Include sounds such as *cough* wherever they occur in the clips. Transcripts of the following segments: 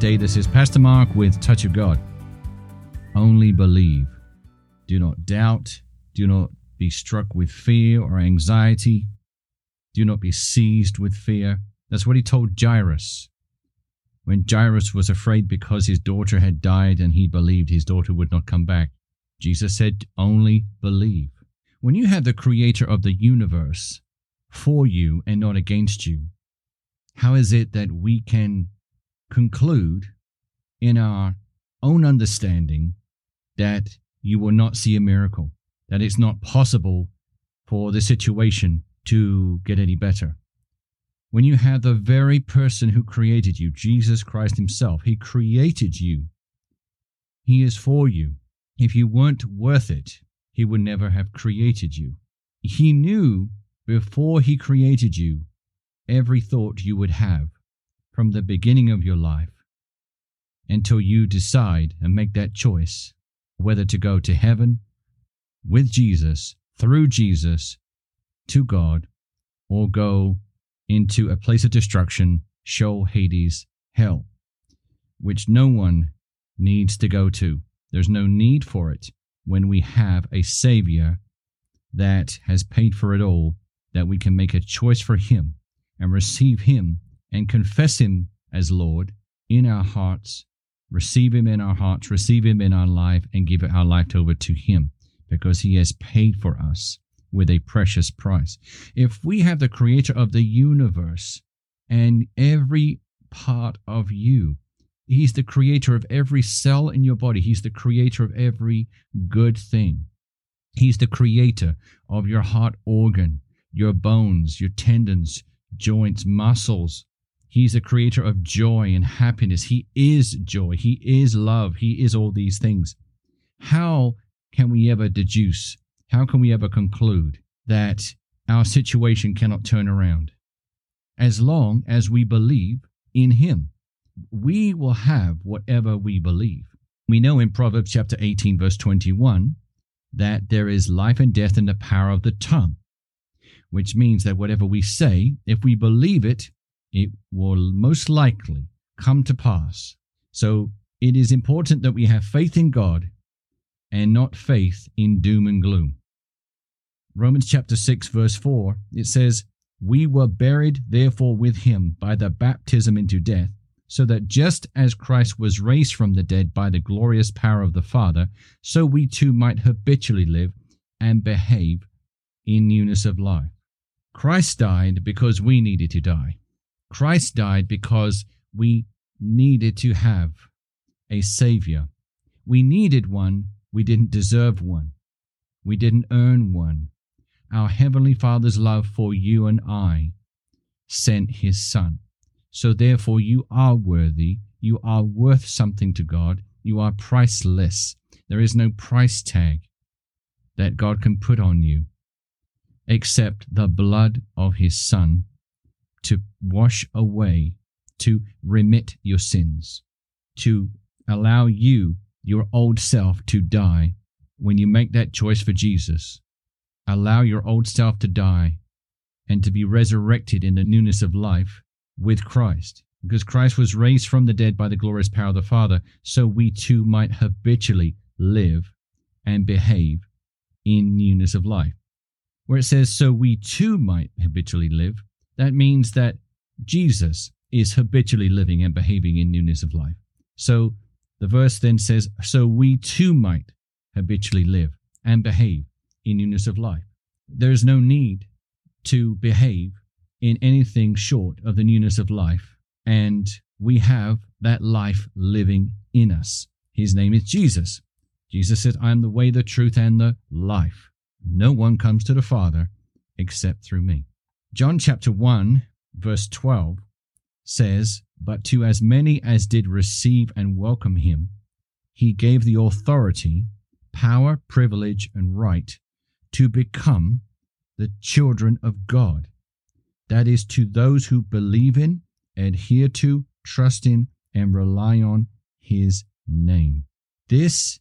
day. This is Pastor Mark with Touch of God. Only believe. Do not doubt. Do not be struck with fear or anxiety. Do not be seized with fear. That's what he told Jairus. When Jairus was afraid because his daughter had died and he believed his daughter would not come back, Jesus said, Only believe. When you have the creator of the universe for you and not against you, how is it that we can conclude in our own understanding that you will not see a miracle, that it's not possible for the situation to get any better. When you have the very person who created you, Jesus Christ Himself, He created you. He is for you. If you weren't worth it, He would never have created you. He knew before He created you every thought you would have from the beginning of your life until you decide and make that choice whether to go to heaven with Jesus, through Jesus, to God, or go into a place of destruction, Sheol, Hades, hell, which no one needs to go to. There's no need for it when we have a Savior that has paid for it all, that we can make a choice for Him and receive Him and confess Him as Lord in our hearts, receive Him in our hearts, receive Him in our life, and give our life over to Him because He has paid for us with a precious price. If we have the Creator of the universe and every part of you, He's the creator of every cell in your body. He's the creator of every good thing. He's the creator of your heart organ, your bones, your tendons, joints, muscles. He's a creator of joy and happiness. He is joy. He is love. He is all these things. How can we ever deduce? How can we ever conclude that our situation cannot turn around? As long as we believe in Him, we will have whatever we believe. We know in Proverbs chapter 18, verse 21, that there is life and death in the power of the tongue which means that whatever we say, if we believe it, it will most likely come to pass. So it is important that we have faith in God and not faith in doom and gloom. Romans chapter 6, verse 4, it says, We were buried therefore with him by the baptism into death, so that just as Christ was raised from the dead by the glorious power of the Father, so we too might habitually live and behave in newness of life. Christ died because we needed to die. Christ died because we needed to have a Savior. We needed one. We didn't deserve one. We didn't earn one. Our Heavenly Father's love for you and I sent His Son. So therefore, you are worthy. You are worth something to God. You are priceless. There is no price tag that God can put on you except the blood of his Son to wash away, to remit your sins, to allow you, your old self, to die. When you make that choice for Jesus, allow your old self to die and to be resurrected in the newness of life with Christ. Because Christ was raised from the dead by the glorious power of the Father, so we too might habitually live and behave in newness of life where it says, So we too might habitually live, that means that Jesus is habitually living and behaving in newness of life. So the verse then says, So we too might habitually live and behave in newness of life. There is no need to behave in anything short of the newness of life. And we have that life living in us. His name is Jesus. Jesus said, I am the way, the truth, and the life. No one comes to the Father except through me. John chapter 1, verse 12 says, But to as many as did receive and welcome him, he gave the authority, power, privilege, and right to become the children of God. That is, to those who believe in, adhere to, trust in, and rely on his name. This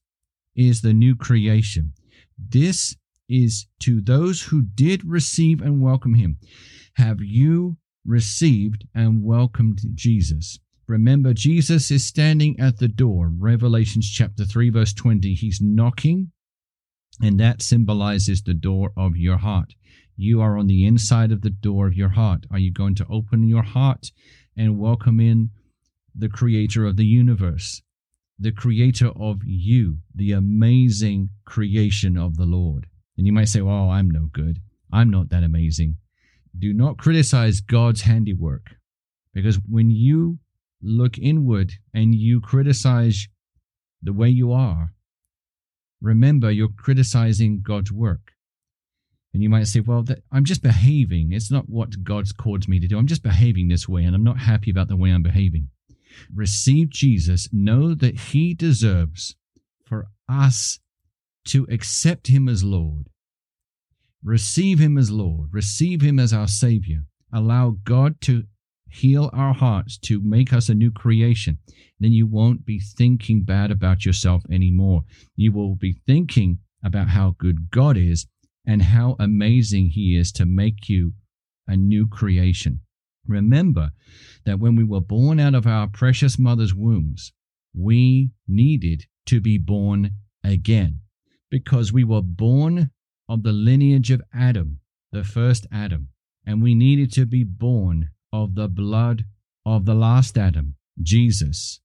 is the new creation. This is to those who did receive and welcome him. Have you received and welcomed Jesus? Remember, Jesus is standing at the door. Revelations chapter 3, verse 20. He's knocking, and that symbolizes the door of your heart. You are on the inside of the door of your heart. Are you going to open your heart and welcome in the creator of the universe, the creator of you, the amazing creation of the Lord? And you might say, Well, I'm no good. I'm not that amazing. Do not criticize God's handiwork because when you look inward and you criticize the way you are, remember you're criticizing God's work. And you might say, well, that, I'm just behaving. It's not what God's called me to do. I'm just behaving this way, and I'm not happy about the way I'm behaving. Receive Jesus. Know that He deserves for us to accept Him as Lord. Receive Him as Lord. Receive Him as our Savior. Allow God to heal our hearts to make us a new creation, then you won't be thinking bad about yourself anymore. You will be thinking about how good God is and how amazing He is to make you a new creation. Remember that when we were born out of our precious mother's wombs, we needed to be born again because we were born of the lineage of Adam, the first Adam, and we needed to be born of the blood of the last Adam, Jesus.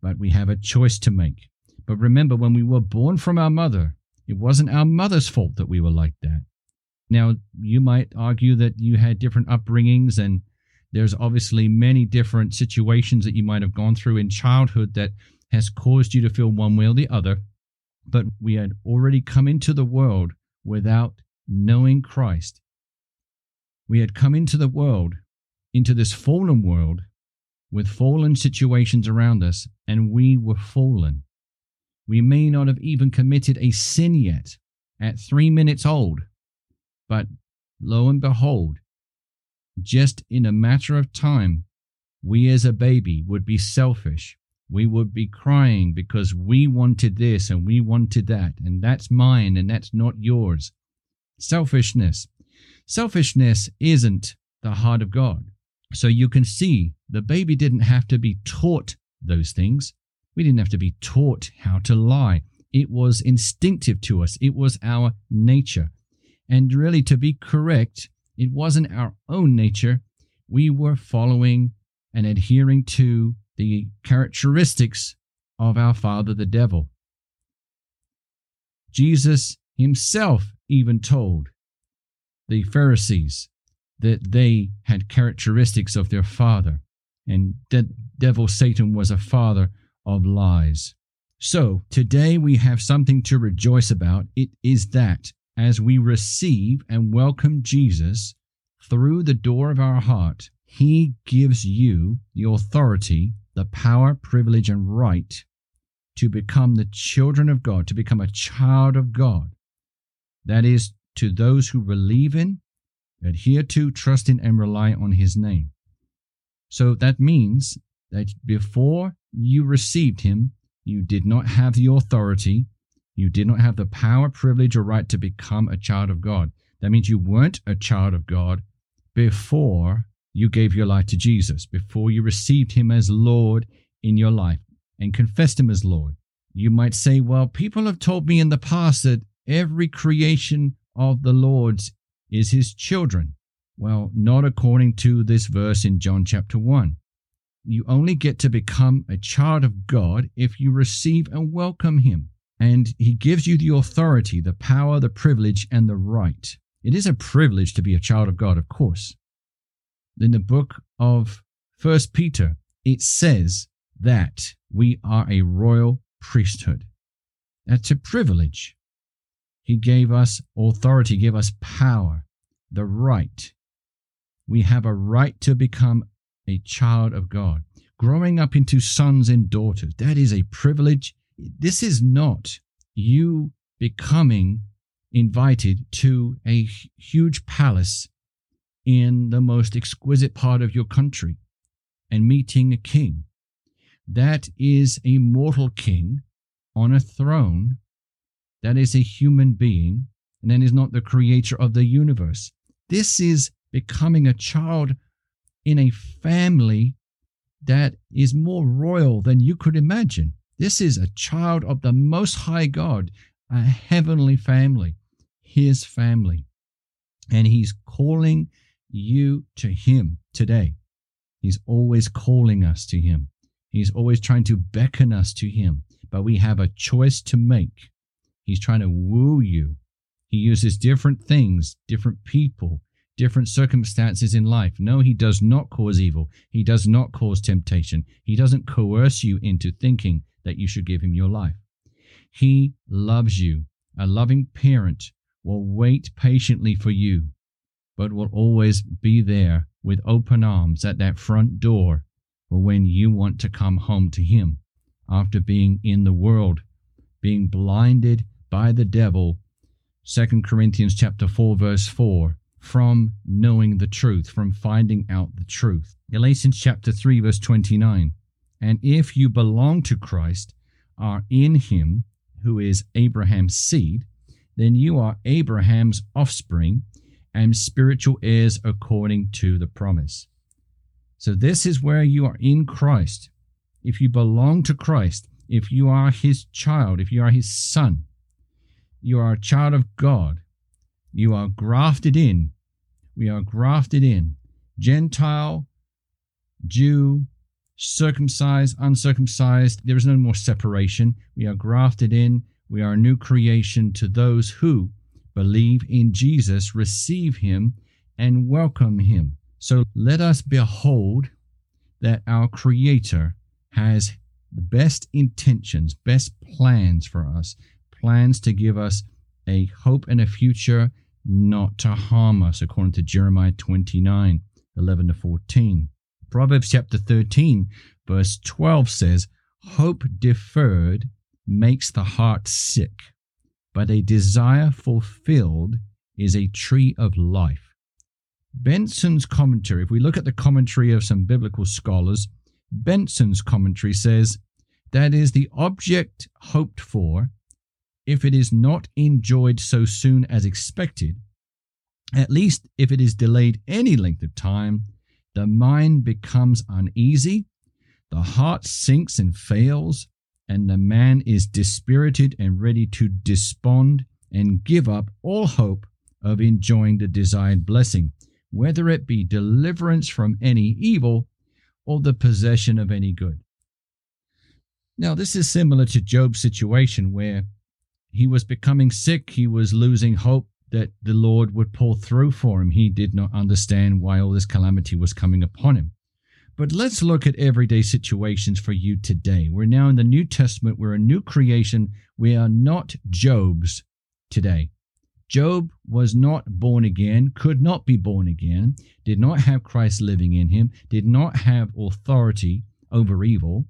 But we have a choice to make. But remember, when we were born from our mother, it wasn't our mother's fault that we were like that. Now, you might argue that you had different upbringings, and there's obviously many different situations that you might have gone through in childhood that has caused you to feel one way or the other. But we had already come into the world without knowing Christ. We had come into the world into this fallen world with fallen situations around us, and we were fallen. We may not have even committed a sin yet at three minutes old, but lo and behold, just in a matter of time, we as a baby would be selfish. We would be crying because we wanted this and we wanted that, and that's mine and that's not yours. Selfishness. Selfishness isn't the heart of God. So you can see the baby didn't have to be taught those things. We didn't have to be taught how to lie. It was instinctive to us, it was our nature. And really, to be correct, it wasn't our own nature. We were following and adhering to the characteristics of our father, the devil. Jesus himself even told the Pharisees that they had characteristics of their father, and that devil Satan was a father of lies. So today we have something to rejoice about. It is that as we receive and welcome Jesus through the door of our heart, he gives you the authority, the power, privilege, and right to become the children of God, to become a child of God. That is, to those who believe in adhere to, trust in, and rely on his name. So that means that before you received him, you did not have the authority, you did not have the power, privilege, or right to become a child of God. That means you weren't a child of God before you gave your life to Jesus, before you received him as Lord in your life and confessed him as Lord. You might say, well, people have told me in the past that every creation of the Lord's is his children. Well, not according to this verse in John chapter 1. You only get to become a child of God if you receive and welcome him. And he gives you the authority, the power, the privilege, and the right. It is a privilege to be a child of God, of course. In the book of First Peter, it says that we are a royal priesthood. That's a privilege. He gave us authority, gave us power, the right. We have a right to become a child of God. Growing up into sons and daughters, that is a privilege. This is not you becoming invited to a huge palace in the most exquisite part of your country and meeting a king. That is a mortal king on a throne that is a human being and then is not the creator of the universe. This is becoming a child in a family that is more royal than you could imagine. This is a child of the Most High God, a heavenly family, his family. And he's calling you to him today. He's always calling us to him. He's always trying to beckon us to him, but we have a choice to make. He's trying to woo you. He uses different things, different people, different circumstances in life. No, he does not cause evil. He does not cause temptation. He doesn't coerce you into thinking that you should give him your life. He loves you. A loving parent will wait patiently for you, but will always be there with open arms at that front door or when you want to come home to Him after being in the world, being blinded by the devil. 2 Corinthians chapter 4 verse 4 from knowing the truth, from finding out the truth. Galatians chapter 3 verse 29. And if you belong to Christ, are in him, who is Abraham's seed, then you are Abraham's offspring and spiritual heirs according to the promise. So, this is where you are in Christ. If you belong to Christ, if you are his child, if you are his son, you are a child of God. You are grafted in. We are grafted in. Gentile, Jew, circumcised, uncircumcised. There is no more separation. We are grafted in. We are a new creation to those who believe in Jesus, receive him, and welcome him. So let us behold that our Creator has the best intentions, best plans for us, plans to give us a hope and a future, not to harm us, according to Jeremiah 29 11 to 14. Proverbs chapter 13, verse 12 says, Hope deferred makes the heart sick, but a desire fulfilled is a tree of life. Benson's commentary, if we look at the commentary of some biblical scholars, Benson's commentary says that is the object hoped for, if it is not enjoyed so soon as expected, at least if it is delayed any length of time, the mind becomes uneasy, the heart sinks and fails, and the man is dispirited and ready to despond and give up all hope of enjoying the desired blessing whether it be deliverance from any evil or the possession of any good. Now, this is similar to Job's situation where he was becoming sick, he was losing hope that the Lord would pull through for him. He did not understand why all this calamity was coming upon him. But let's look at everyday situations for you today. We're now in the New Testament, we're a new creation. We are not Job's today. Job was not born again, could not be born again, did not have Christ living in him, did not have authority over evil,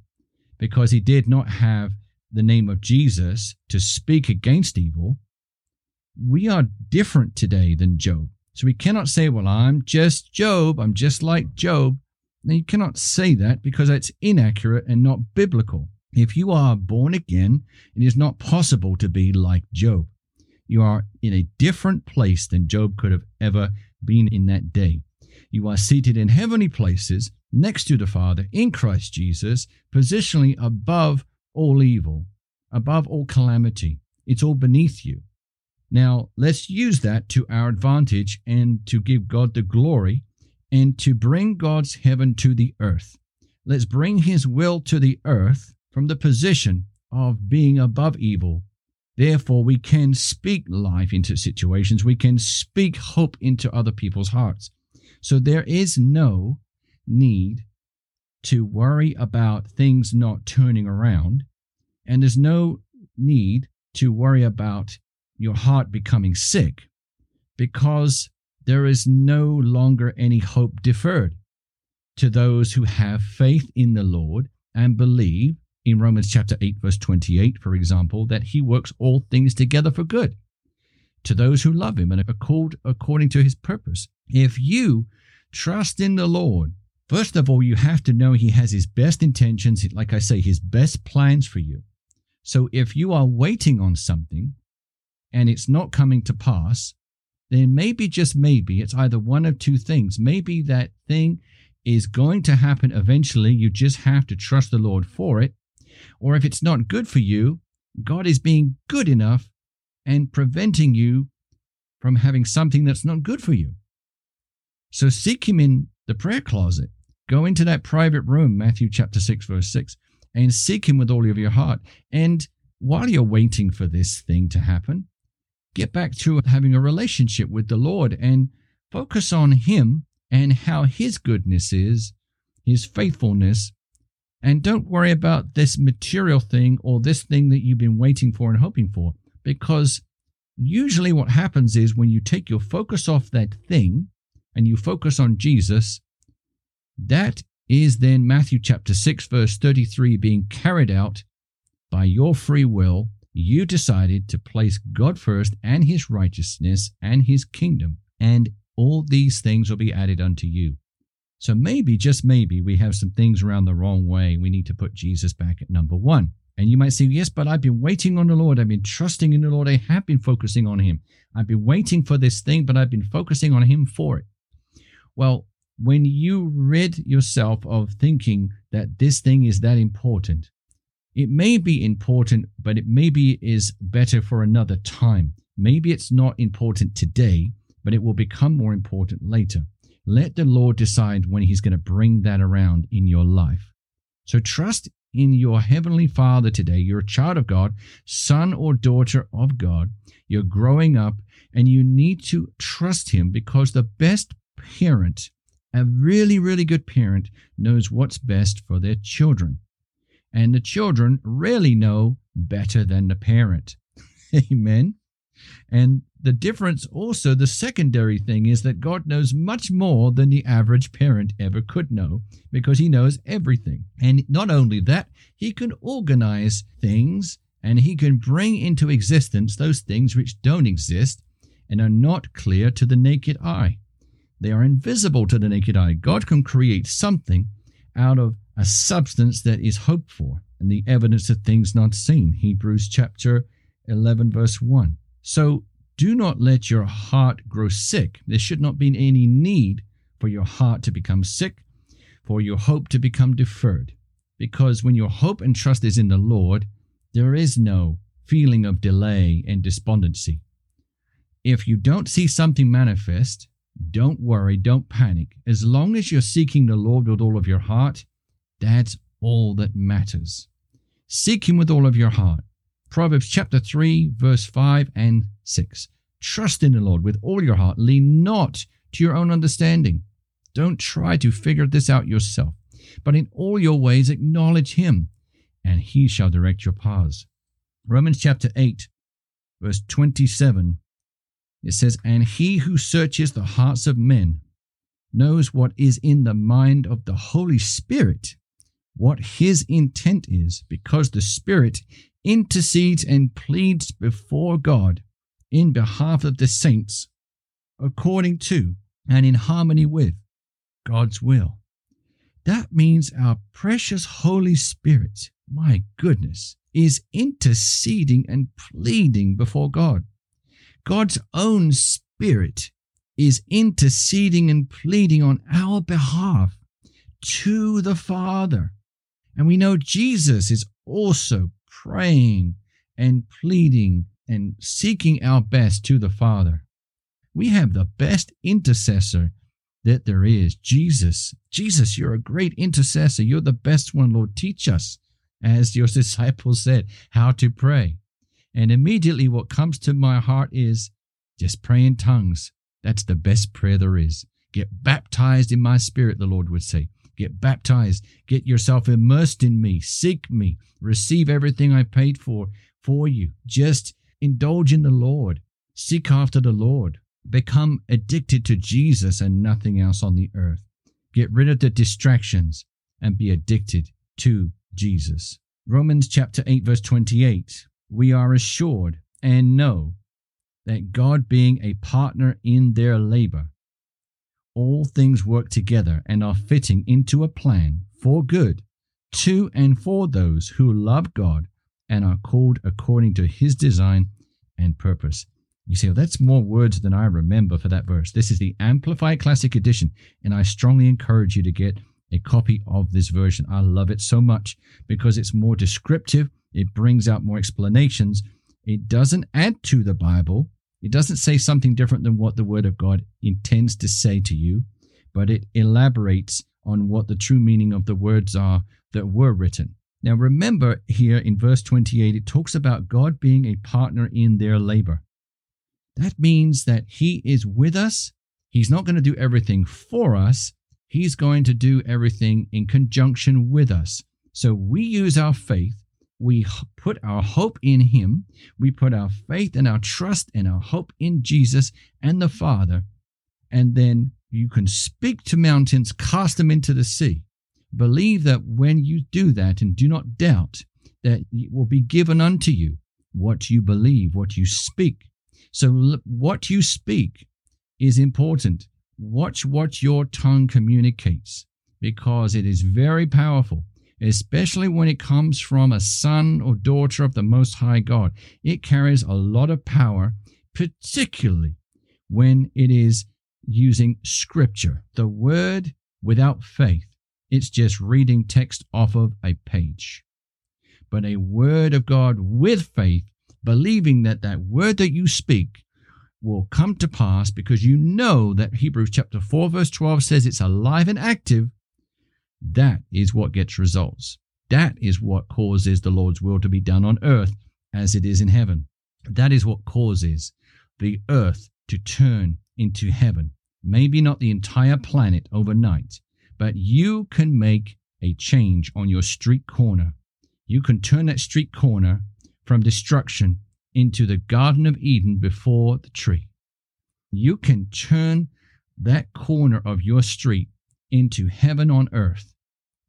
because he did not have the name of Jesus to speak against evil. We are different today than Job. So we cannot say, well, I'm just Job, I'm just like Job. Now, you cannot say that because it's inaccurate and not biblical. If you are born again, it is not possible to be like Job. You are in a different place than Job could have ever been in that day. You are seated in heavenly places next to the Father in Christ Jesus, positionally above all evil, above all calamity. It's all beneath you. Now, let's use that to our advantage and to give God the glory and to bring God's heaven to the earth. Let's bring His will to the earth from the position of being above evil Therefore, we can speak life into situations. We can speak hope into other people's hearts. So there is no need to worry about things not turning around. And there's no need to worry about your heart becoming sick because there is no longer any hope deferred to those who have faith in the Lord and believe in Romans chapter 8, verse 28, for example, that he works all things together for good to those who love him and are called according to his purpose. If you trust in the Lord, first of all, you have to know he has his best intentions, like I say, his best plans for you. So if you are waiting on something and it's not coming to pass, then maybe, just maybe, it's either one of two things. Maybe that thing is going to happen eventually. You just have to trust the Lord for it. Or if it's not good for you, God is being good enough and preventing you from having something that's not good for you. So seek Him in the prayer closet. Go into that private room, Matthew chapter 6, verse 6, and seek Him with all of your heart. And while you're waiting for this thing to happen, get back to having a relationship with the Lord and focus on Him and how His goodness is, His faithfulness, and don't worry about this material thing or this thing that you've been waiting for and hoping for, because usually what happens is when you take your focus off that thing and you focus on Jesus, that is then Matthew chapter 6, verse 33 being carried out by your free will. You decided to place God first and his righteousness and his kingdom, and all these things will be added unto you. So maybe, just maybe, we have some things around the wrong way. We need to put Jesus back at number one. And you might say, Yes, but I've been waiting on the Lord. I've been trusting in the Lord. I have been focusing on Him. I've been waiting for this thing, but I've been focusing on Him for it. Well, when you rid yourself of thinking that this thing is that important, it may be important, but it maybe is better for another time. Maybe it's not important today, but it will become more important later. Let the Lord decide when He's going to bring that around in your life. So trust in your Heavenly Father today. You're a child of God, son or daughter of God. You're growing up and you need to trust Him because the best parent, a really, really good parent, knows what's best for their children. And the children rarely know better than the parent. *laughs* Amen. And the difference also, the secondary thing is that God knows much more than the average parent ever could know because he knows everything. And not only that, he can organize things and he can bring into existence those things which don't exist and are not clear to the naked eye. They are invisible to the naked eye. God can create something out of a substance that is hoped for and the evidence of things not seen. Hebrews chapter 11, verse 1. So do not let your heart grow sick. There should not be any need for your heart to become sick, for your hope to become deferred. Because when your hope and trust is in the Lord, there is no feeling of delay and despondency. If you don't see something manifest, don't worry, don't panic. As long as you're seeking the Lord with all of your heart, that's all that matters. Seek Him with all of your heart. Proverbs chapter 3, verse 5 and 6. Trust in the Lord with all your heart. Lean not to your own understanding. Don't try to figure this out yourself, but in all your ways acknowledge Him, and He shall direct your paths. Romans chapter 8, verse 27. It says, And He who searches the hearts of men knows what is in the mind of the Holy Spirit, what His intent is, because the Spirit intercedes and pleads before God in behalf of the saints according to and in harmony with God's will. That means our precious Holy Spirit, my goodness, is interceding and pleading before God. God's own Spirit is interceding and pleading on our behalf to the Father. And we know Jesus is also praying and pleading and seeking our best to the Father. We have the best intercessor that there is Jesus. Jesus, you're a great intercessor. You're the best one, Lord. Teach us, as your *laughs* disciples said, how to pray. And immediately what comes to my heart is just pray in tongues. That's the best prayer there is. Get baptized in my spirit, the Lord would say. Get baptized. Get yourself immersed in me. Seek me. Receive everything I paid for for you. Just indulge in the Lord. Seek after the Lord. Become addicted to Jesus and nothing else on the earth. Get rid of the distractions and be addicted to Jesus. Romans chapter 8 verse 28. We are assured and know that God being a partner in their labor all things work together and are fitting into a plan for good to and for those who love God and are called according to his design and purpose. You say, well, that's more words than I remember for that verse. This is the Amplified Classic Edition, and I strongly encourage you to get a copy of this version. I love it so much because it's more descriptive, it brings out more explanations, it doesn't add to the Bible, it doesn't say something different than what the Word of God intends to say to you, but it elaborates on what the true meaning of the words are that were written. Now, remember here in verse 28, it talks about God being a partner in their labor. That means that He is with us. He's not going to do everything for us, He's going to do everything in conjunction with us. So we use our faith. We put our hope in Him. We put our faith and our trust and our hope in Jesus and the Father. And then you can speak to mountains, cast them into the sea. Believe that when you do that and do not doubt that it will be given unto you what you believe, what you speak. So, what you speak is important. Watch what your tongue communicates because it is very powerful, especially when it comes from a son or daughter of the Most High God. It carries a lot of power, particularly when it is using scripture. The word without faith, it's just reading text off of a page. But a word of God with faith, believing that that word that you speak will come to pass because you know that Hebrews chapter 4 verse 12 says it's alive and active, that is what gets results. That is what causes the Lord's will to be done on earth as it is in heaven. That is what causes the earth to turn into heaven. Maybe not the entire planet overnight, but you can make a change on your street corner. You can turn that street corner from destruction into the Garden of Eden before the tree. You can turn that corner of your street into heaven on earth,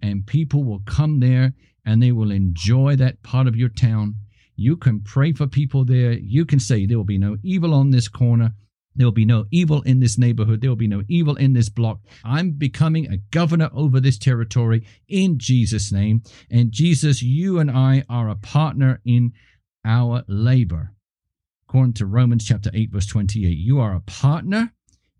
and people will come there and they will enjoy that part of your town. You can pray for people there. You can say, There will be no evil on this corner. There will be no evil in this neighborhood. There will be no evil in this block. I'm becoming a governor over this territory in Jesus' name. And Jesus, you and I are a partner in our labor. According to Romans chapter 8, verse 28, you are a partner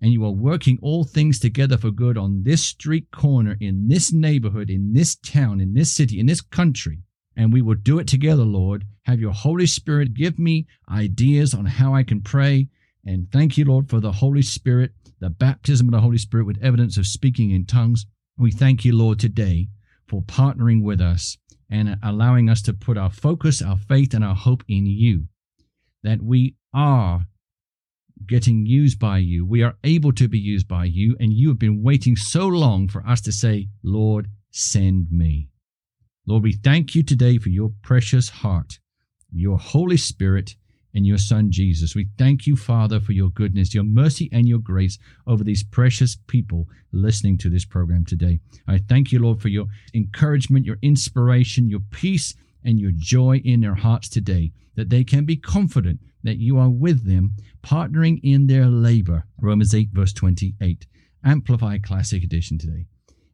and you are working all things together for good on this street corner, in this neighborhood, in this town, in this city, in this country. And we will do it together, Lord. Have your Holy Spirit give me ideas on how I can pray. And thank you, Lord, for the Holy Spirit, the baptism of the Holy Spirit with evidence of speaking in tongues. We thank you, Lord, today for partnering with us and allowing us to put our focus, our faith, and our hope in you. That we are getting used by you. We are able to be used by you, and you have been waiting so long for us to say, Lord, send me. Lord, we thank you today for your precious heart, your Holy Spirit, and your Son Jesus. We thank you, Father, for your goodness, your mercy, and your grace over these precious people listening to this program today. I thank you, Lord, for your encouragement, your inspiration, your peace, and your joy in their hearts today, that they can be confident that you are with them, partnering in their labor. Romans 8, verse 28, Amplified Classic Edition today.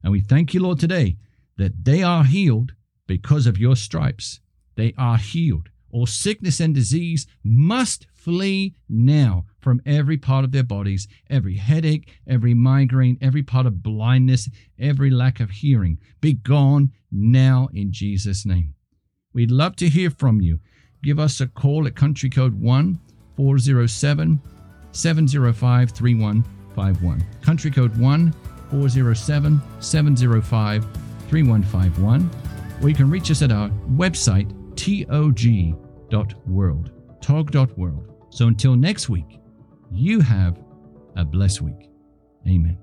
And we thank you, Lord, today that they are healed because of your stripes. They are healed All sickness and disease must flee now from every part of their bodies, every headache, every migraine, every part of blindness, every lack of hearing. Be gone now in Jesus' name. We'd love to hear from you. Give us a call at country code 1 407 705 3151. Country code 1 407 705 3151. Or you can reach us at our website tog.world. Tog.world. So until next week, you have a blessed week. Amen.